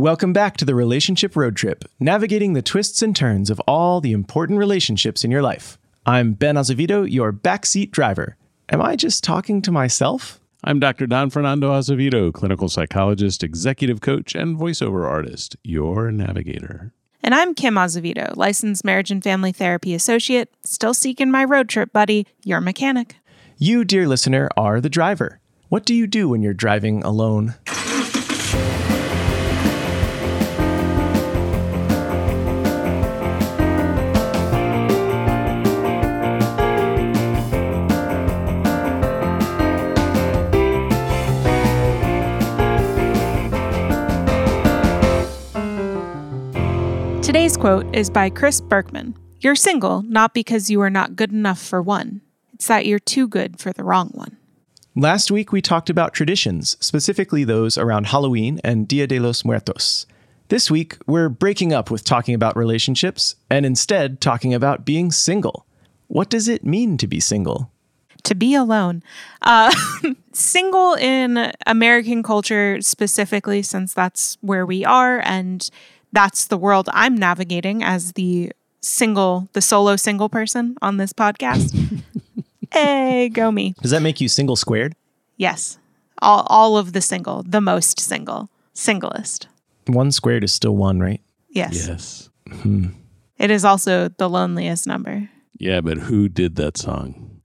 Welcome back to the Relationship Road Trip, navigating the twists and turns of all the important relationships in your life. I'm Ben Azevedo, your backseat driver. Am I just talking to myself? I'm Dr. Don Fernando Azevedo, clinical psychologist, executive coach, and voiceover artist, your navigator. And I'm Kym Azevedo, licensed marriage and family therapy associate, still seeking my road trip buddy, your mechanic. You, dear listener, are the driver. What do you do when you're driving alone? Today's quote is by Chris Berkman You're single not because you are not good enough for one, it's that you're too good for the wrong one. Last week, we talked about traditions, specifically those around Halloween and Dia de los Muertos. This week, we're breaking up with talking about relationships and instead talking about being single. What does it mean to be single? To be alone. Uh, single in American culture, specifically, since that's where we are and that's the world I'm navigating as the single, the solo single person on this podcast. hey, go me. Does that make you single squared? Yes. All, all of the single, the most single, singlest. One squared is still one, right? Yes. Yes. Hmm. It is also the loneliest number. Yeah, but who did that song?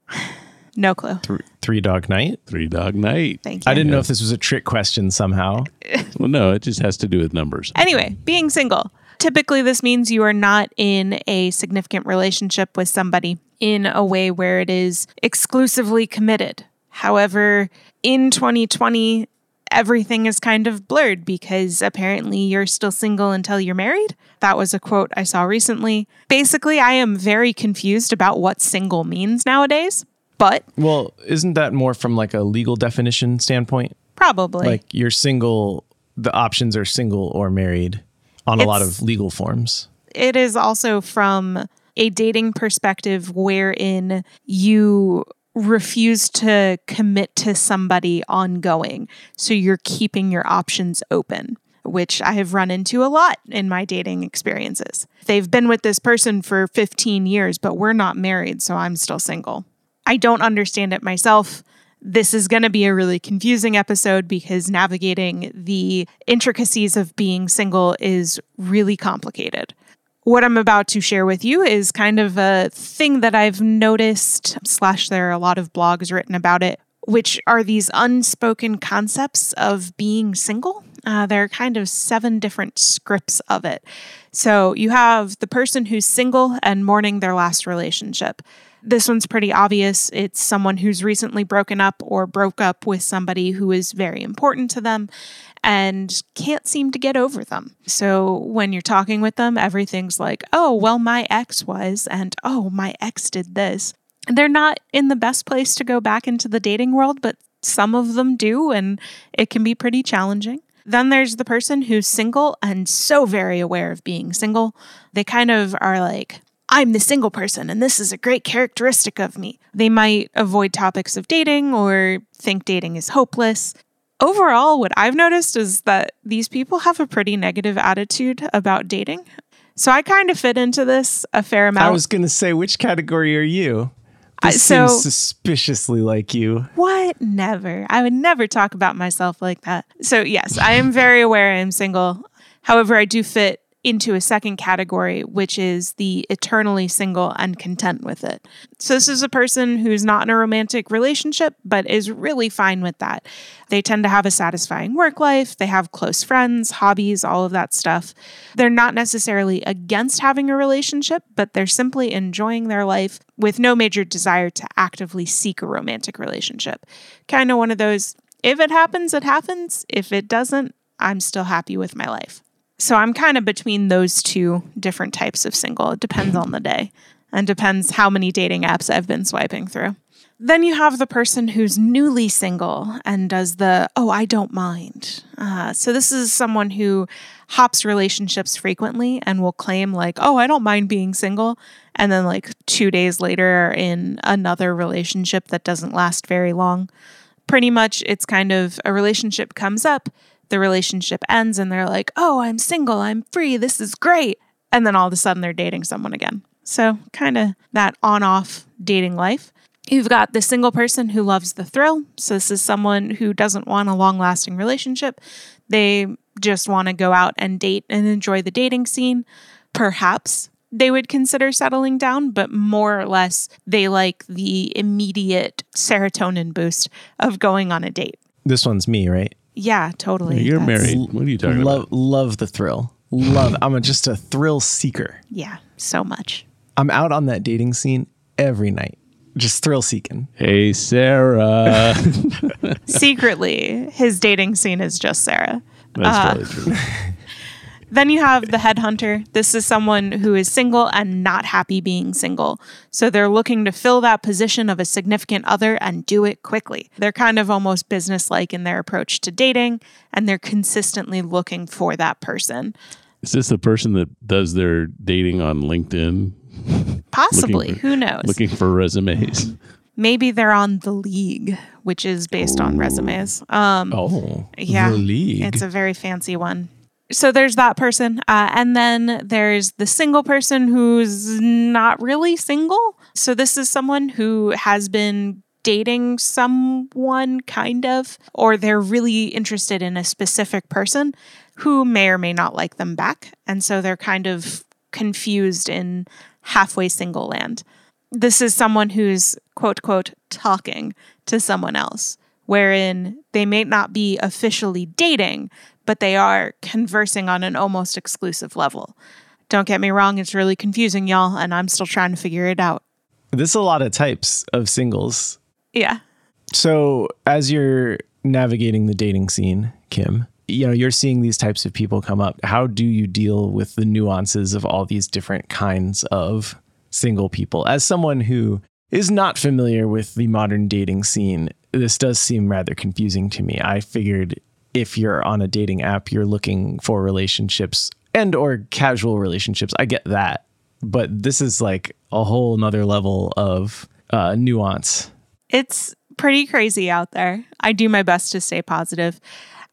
No clue. Th- three Dog Night? Three Dog Night. Thank you. I didn't know if this was a trick question somehow. Well, no, it just has to do with numbers. Anyway, being single. Typically, this means you are not in a significant relationship with somebody in a way where it is exclusively committed. However, in 2020, everything is kind of blurred because apparently you're still single until you're married. That was a quote I saw recently. Basically, I am very confused about what single means nowadays, but Well, isn't that more from like a legal definition standpoint? probably. Like you're single, the options are single or married on a lot of legal forms. it is also from a dating perspective wherein you refuse to commit to somebody ongoing. So you're keeping your options open, which I have run into a lot in my dating experiences. They've been with this person for 15 years, but we're not married, so I'm still single. I don't understand it myself. This is going to be a really confusing episode because navigating the intricacies of being single is really complicated. What I'm about to share with you is kind of a thing that I've noticed, slash, there are a lot of blogs written about it, which are these unspoken concepts of being single. Uh, there are kind of seven different scripts of it. So you have the person who's single and mourning their last relationship. This one's pretty obvious. It's someone who's recently broken up or broke up with somebody who is very important to them and can't seem to get over them. So when you're talking with them, everything's like, oh, well, my ex was, and oh, my ex did this. They're not in the best place to go back into the dating world, but some of them do, and it can be pretty challenging. Then there's the person who's single and so very aware of being single. They kind of are like, I'm the single person, and this is a great characteristic of me. They might avoid topics of dating or think dating is hopeless. Overall, what I've noticed is that these people have a pretty negative attitude about dating. So I kind of fit into this a fair amount. I was going to say, which category are you? I- This so- seems suspiciously like you. What? Never. I would never talk about myself like that. So, yes, I am very aware I am single. However, I do fit into a second category, which is the eternally single and content with it. So, this is a person who's not in a romantic relationship, but is really fine with that. They tend to have a satisfying work life, they have close friends, hobbies, all of that stuff. They're not necessarily against having a relationship, but they're simply enjoying their life with no major desire to actively seek a romantic relationship. Kind of one of those, if it happens, it happens. If it doesn't, I'm still happy with my life. So I'm kind of between those two different types of single. It depends on the day and depends how many dating apps I've been swiping through. Then you have the person who's newly single and does the, oh, I don't mind. Uh, so this is someone who hops relationships frequently and will claim, like, oh, I don't mind being single. And then, like, two days later, in another relationship that doesn't last very long. Pretty much, it's kind of a relationship comes up, the relationship ends and they're like, oh, I'm single, I'm free, this is great. And then all of a sudden they're dating someone again. So, kind of that on off dating life. You've got the single person who loves the thrill. So, this is someone who doesn't want a long lasting relationship. They just want to go out and date and enjoy the dating scene. Perhaps they would consider settling down, but more or less, they like the immediate serotonin boost of going on a date. This one's me, right? Yeah, totally. You're That's- married. What are you talking love about? love the thrill. Love. I'm a, just a thrill seeker. Yeah, so much. I'm out on that dating scene every night, just thrill seeking. Hey, Sarah. Secretly, his dating scene is just Sarah. That's Uh, probably true. Then you have the headhunter. This is someone who is single and not happy being single. So they're looking to fill that position of a significant other and do it quickly. They're kind of almost businesslike in their approach to dating, and they're consistently looking for that person. Is this the person that does their dating on LinkedIn, Possibly. For- Who knows? looking for resumes? Maybe they're on The League, which is based on resumes. Um, Oh, Yeah, the league. It's a very fancy one. So there's that person. Uh, and then there's the single person who's not really single. So this is someone who has been dating someone, kind of, or they're really interested in a specific person who may or may not like them back. And so they're kind of confused in halfway single land. This is someone who's quote, quote, talking to someone else, wherein they may not be officially dating, but they are conversing on an almost exclusive level. Don't get me wrong, it's really confusing, y'all, and I'm still trying to figure it out. There's a lot of types of singles. Yeah. So as you're navigating the dating scene, Kym, you know, you're seeing these types of people come up. How do you deal with the nuances of all these different kinds of single people? As someone who is not familiar with the modern dating scene, this does seem rather confusing to me. I figured if you're on a dating app, you're looking for relationships and or casual relationships. I get that. But this is like a whole nother level of uh, nuance. It's pretty crazy out there. I do my best to stay positive.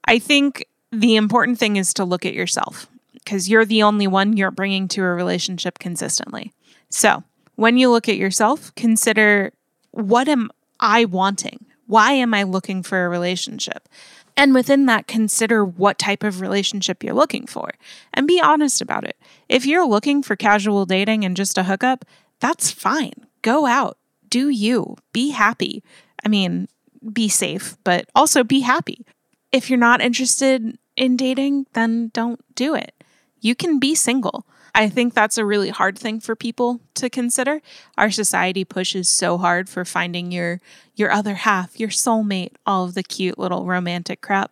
I think the important thing is to look at yourself because you're the only one you're bringing to a relationship consistently. So, when you look at yourself, consider what am I wanting? Why am I looking for a relationship? And within that, consider what type of relationship you're looking for and be honest about it. If you're looking for casual dating and just a hookup, that's fine. Go out, do you, be happy. I mean, be safe, but also be happy. If you're not interested in dating, then don't do it. You can be single. I think that's a really hard thing for people to consider. Our society pushes so hard for finding your your other half, your soulmate, all of the cute little romantic crap.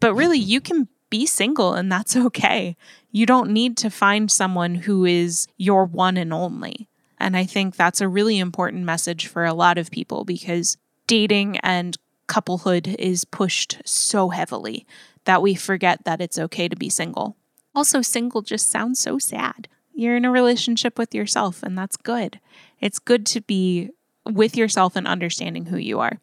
But really you can be single and that's okay. You don't need to find someone who is your one and only. And I think that's a really important message for a lot of people because dating and couplehood is pushed so heavily that we forget that it's okay to be single. Also, single just sounds so sad. You're in a relationship with yourself, and that's good. It's good to be with yourself and understanding who you are.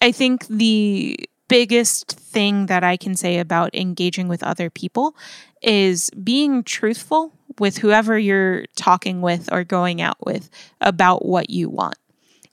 I think the biggest thing that I can say about engaging with other people is being truthful with whoever you're talking with or going out with about what you want.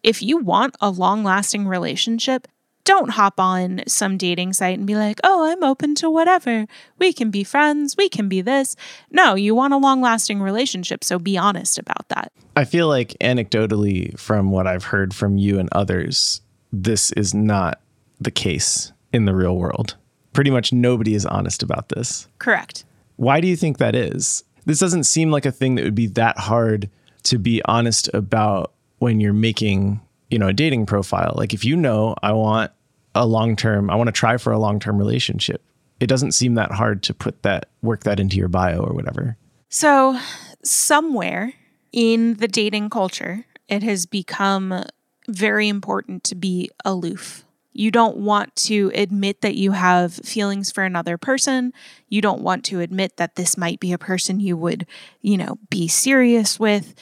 If you want a long lasting relationship, don't hop on some dating site and be like, oh, I'm open to whatever. We can be friends. We can be this. No, you want a long lasting relationship. So be honest about that. I feel like anecdotally, from what I've heard from you and others, this is not the case in the real world. Pretty much nobody is honest about this. Correct. Why do you think that is? This doesn't seem like a thing that would be that hard to be honest about when you're making, you know, a dating profile. Like if you know I want a long-term, I want to try for a long-term relationship. It doesn't seem that hard to put that work that into your bio or whatever. So, somewhere in the dating culture, it has become very important to be aloof. You don't want to admit that you have feelings for another person. You don't want to admit that this might be a person you would, you know, be serious with.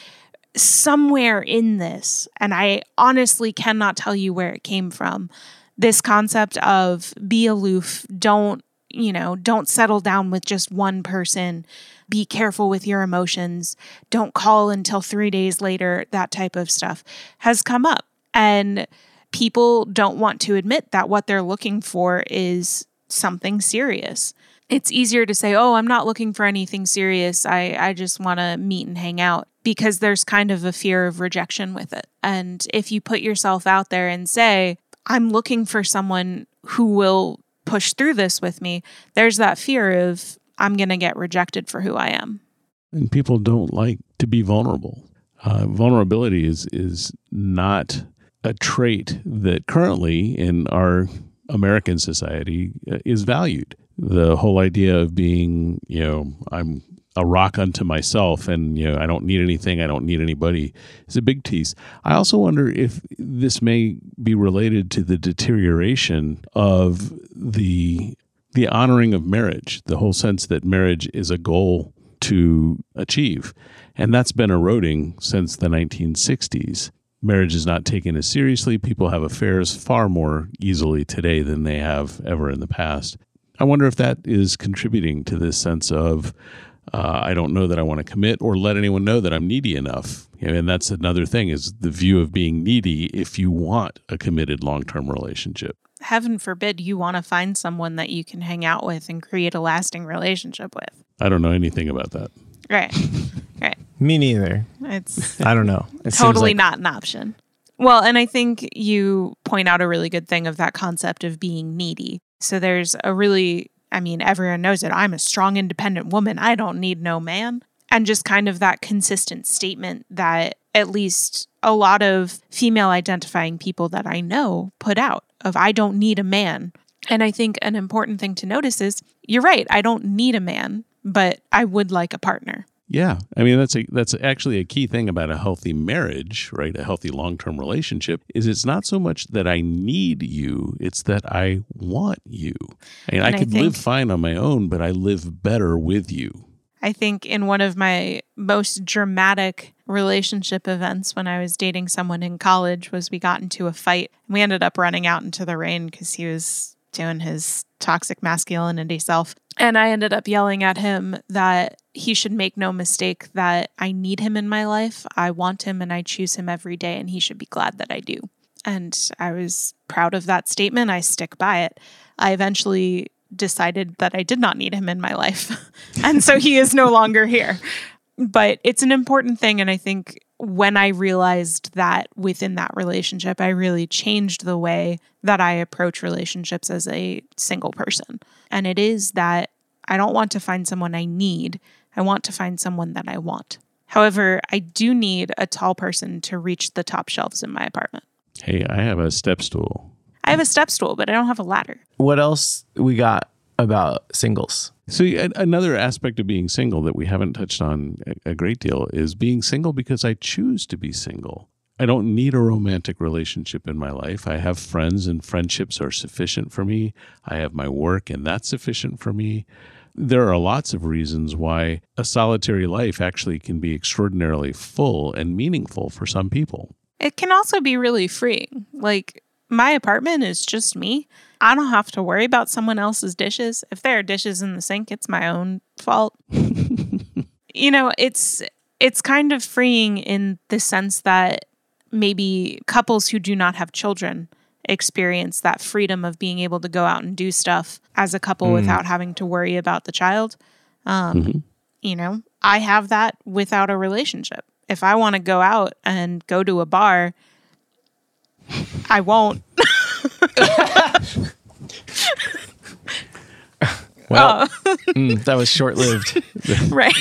Somewhere in this, and I honestly cannot tell you where it came from, this concept of be aloof, don't you know, don't settle down with just one person. Be careful with your emotions. Don't call until three days later. That type of stuff has come up. And people don't want to admit that what they're looking for is something serious. It's easier to say, oh, I'm not looking for anything serious. I, I just want to meet and hang out because there's kind of a fear of rejection with it. And if you put yourself out there and say, I'm looking for someone who will push through this with me, there's that fear of I'm going to get rejected for who I am. And people don't like to be vulnerable. Uh, vulnerability is is not a trait that currently in our American society uh, is valued. The whole idea of being, you know, I'm a rock unto myself and you know I don't need anything I don't need anybody is a big tease. I also wonder if this may be related to the deterioration of the the honoring of marriage, the whole sense that marriage is a goal to achieve. And that's been eroding since the 1960s. Marriage is not taken as seriously. People have affairs far more easily today than they have ever in the past. I wonder if that is contributing to this sense of uh, I don't know that I want to commit or let anyone know that I'm needy enough. And that's another thing is the view of being needy if you want a committed long term relationship. Heaven forbid you want to find someone that you can hang out with and create a lasting relationship with. I don't know anything about that. Right. Right. Me neither. It's I don't know. It totally like- not an option. Well, and I think you point out a really good thing of that concept of being needy. So there's a really, I mean, everyone knows it. I'm a strong, independent woman. I don't need no man. And just kind of that consistent statement that at least a lot of female identifying people that I know put out of I don't need a man. And I think an important thing to notice is you're right. I don't need a man, but I would like a partner. Yeah, I mean that's a that's actually a key thing about a healthy marriage, right? A healthy long-term relationship is it's not so much that I need you, it's that I want you. I mean, And I I could live fine on my own, but I live better with you. I think in one of my most dramatic relationship events when I was dating someone in college was we got into a fight. And we ended up running out into the rain because he was doing his toxic masculinity self. And I ended up yelling at him that he should make no mistake that I need him in my life. I want him and I choose him every day, and he should be glad that I do. And I was proud of that statement. I stick by it. I eventually decided that I did not need him in my life. and so he is no longer here. But it's an important thing. And I think when I realized that within that relationship, I really changed the way that I approach relationships as a single person. And it is that I don't want to find someone I need, I want to find someone that I want. However, I do need a tall person to reach the top shelves in my apartment. Hey, I have a step stool. I have a step stool, but I don't have a ladder. What else we got about singles? So another aspect of being single that we haven't touched on a- a great deal is being single because I choose to be single. I don't need a romantic relationship in my life. I have friends and friendships are sufficient for me. I have my work and that's sufficient for me. There are lots of reasons why a solitary life actually can be extraordinarily full and meaningful for some people. It can also be really freeing. Like, my apartment is just me. I don't have to worry about someone else's dishes. If there are dishes in the sink, it's my own fault. you know, it's it's kind of freeing in the sense that maybe couples who do not have children experience that freedom of being able to go out and do stuff as a couple without having to worry about the child. Um, You know, I have that without a relationship. If I want to go out and go to a bar, I won't. Well, mm, that was short lived. right.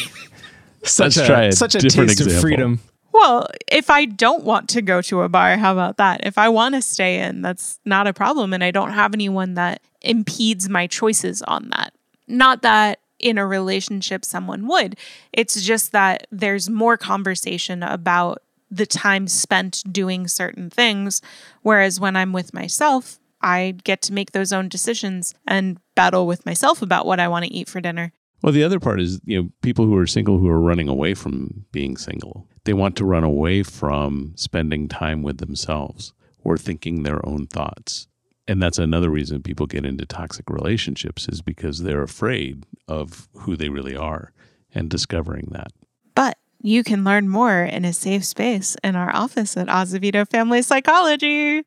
Such Let's a, try a such a different taste example. of freedom. Well, if I don't want to go to a bar, how about that? If I want to stay in, that's not a problem. And I don't have anyone that impedes my choices on that. Not that in a relationship someone would. It's just that there's more conversation about the time spent doing certain things. Whereas when I'm with myself, I get to make those own decisions and battle with myself about what I want to eat for dinner. Well, the other part is, you know, people who are single who are running away from being single. They want to run away from spending time with themselves or thinking their own thoughts. And that's another reason people get into toxic relationships is because they're afraid of who they really are and discovering that. You can learn more in a safe space in our office at Azevedo Family Psychology.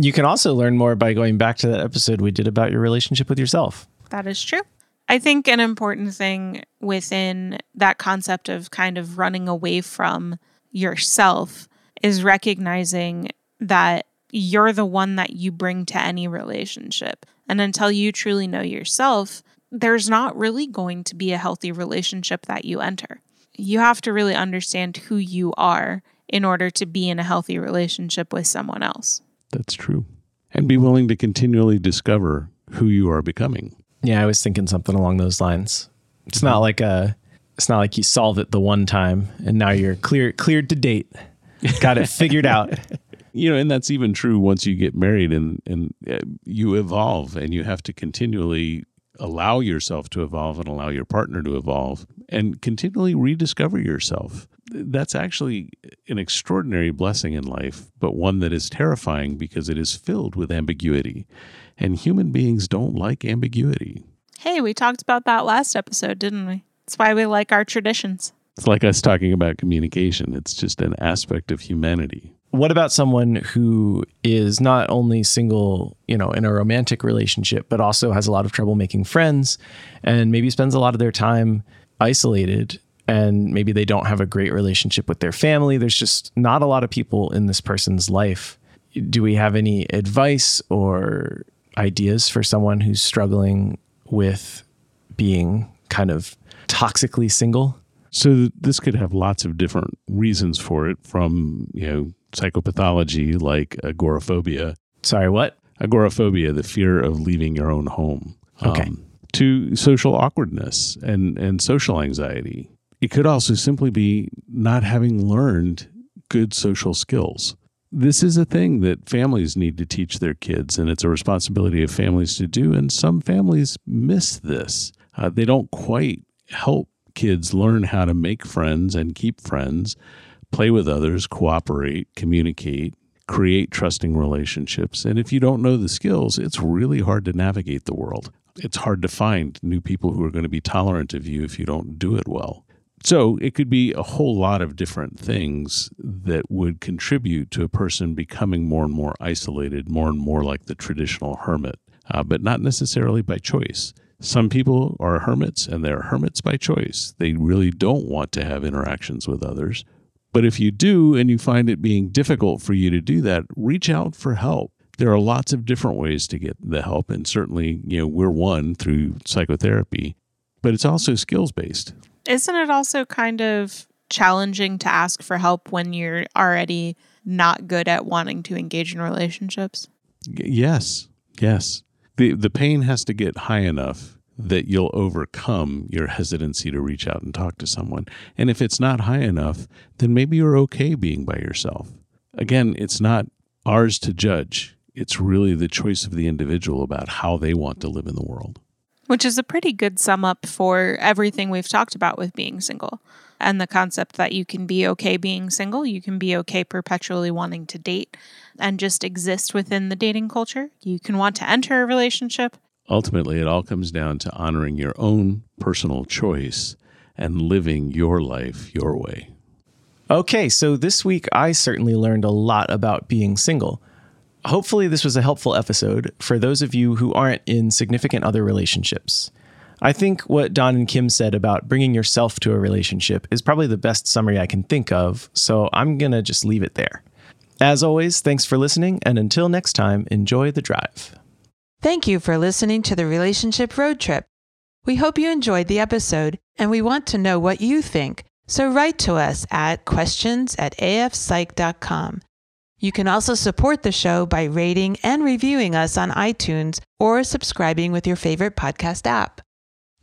You can also learn more by going back to that episode we did about your relationship with yourself. That is true. I think an important thing within that concept of kind of running away from yourself is recognizing that you're the one that you bring to any relationship. And until you truly know yourself, there's not really going to be a healthy relationship that you enter. You have to really understand who you are in order to be in a healthy relationship with someone else. That's true. And be willing to continually discover who you are becoming. Yeah, I was thinking something along those lines. It's not like a it's not like you solve it the one time and now you're clear cleared to date. Got it figured out. You know, and that's even true once you get married and and uh, you evolve and you have to continually allow yourself to evolve and allow your partner to evolve and continually rediscover yourself. That's actually an extraordinary blessing in life, but one that is terrifying because it is filled with ambiguity. And human beings don't like ambiguity. Hey, we talked about that last episode, didn't we? That's why we like our traditions. It's like us talking about communication, it's just an aspect of humanity. What about someone who is not only single, you know, in a romantic relationship, but also has a lot of trouble making friends and maybe spends a lot of their time isolated and maybe they don't have a great relationship with their family? There's just not a lot of people in this person's life. Do we have any advice or ideas for someone who's struggling with being kind of toxically single? So this could have lots of different reasons for it from, you know, psychopathology like agoraphobia. Sorry, what? Agoraphobia, the fear of leaving your own home. Okay. Um, to social awkwardness and, and social anxiety. It could also simply be not having learned good social skills. This is a thing that families need to teach their kids, and it's a responsibility of families to do. And some families miss this. Uh, they don't quite help kids learn how to make friends and keep friends, play with others, cooperate, communicate, create trusting relationships. And if you don't know the skills, it's really hard to navigate the world. It's hard to find new people who are going to be tolerant of you if you don't do it well. So it could be a whole lot of different things that would contribute to a person becoming more and more isolated, more and more like the traditional hermit, uh, but not necessarily by choice. Some people are hermits and they're hermits by choice. They really don't want to have interactions with others. But if you do and you find it being difficult for you to do that, reach out for help. There are lots of different ways to get the help, and certainly, you know, we're one through psychotherapy, but it's also skills based. Isn't it also kind of challenging to ask for help when you're already not good at wanting to engage in relationships? Yes, yes. The the pain has to get high enough that you'll overcome your hesitancy to reach out and talk to someone. And if it's not high enough, then maybe you're okay being by yourself. Again, it's not ours to judge. It's really the choice of the individual about how they want to live in the world. Which is a pretty good sum up for everything we've talked about with being single and the concept that you can be okay being single, you can be okay perpetually wanting to date and just exist within the dating culture. You can want to enter a relationship. Ultimately, it all comes down to honoring your own personal choice and living your life your way. Okay, so this week I certainly learned a lot about being single. Hopefully, this was a helpful episode for those of you who aren't in significant other relationships. I think what Don and Kym said about bringing yourself to a relationship is probably the best summary I can think of, so I'm going to just leave it there. As always, thanks for listening, and until next time, enjoy the drive. Thank you for listening to the Relationship Road Trip. We hope you enjoyed the episode and we want to know what you think. So write to us at questions at afpsych.com. You can also support the show by rating and reviewing us on iTunes or subscribing with your favorite podcast app.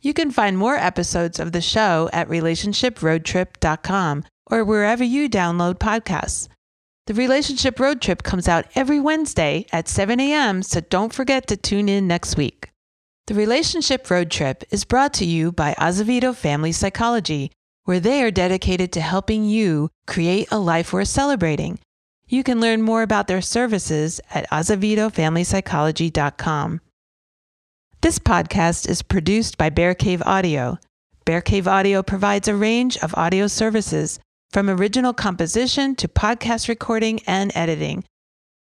You can find more episodes of the show at relationshiproadtrip.com or wherever you download podcasts. The Relationship Road Trip comes out every Wednesday at 7 a.m., so don't forget to tune in next week. The Relationship Road Trip is brought to you by Azevedo Family Psychology, where they are dedicated to helping you create a life worth celebrating. You can learn more about their services at azevedofamilypsychology.com. This podcast is produced by Bear Cave Audio. Bear Cave Audio provides a range of audio services from original composition to podcast recording and editing.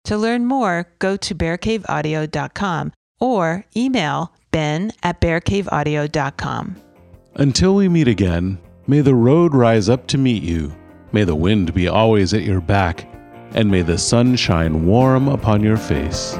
To learn more, go to bearcaveaudio.com or email ben at bearcaveaudio.com. Until we meet again, may the road rise up to meet you, may the wind be always at your back, and may the sun shine warm upon your face.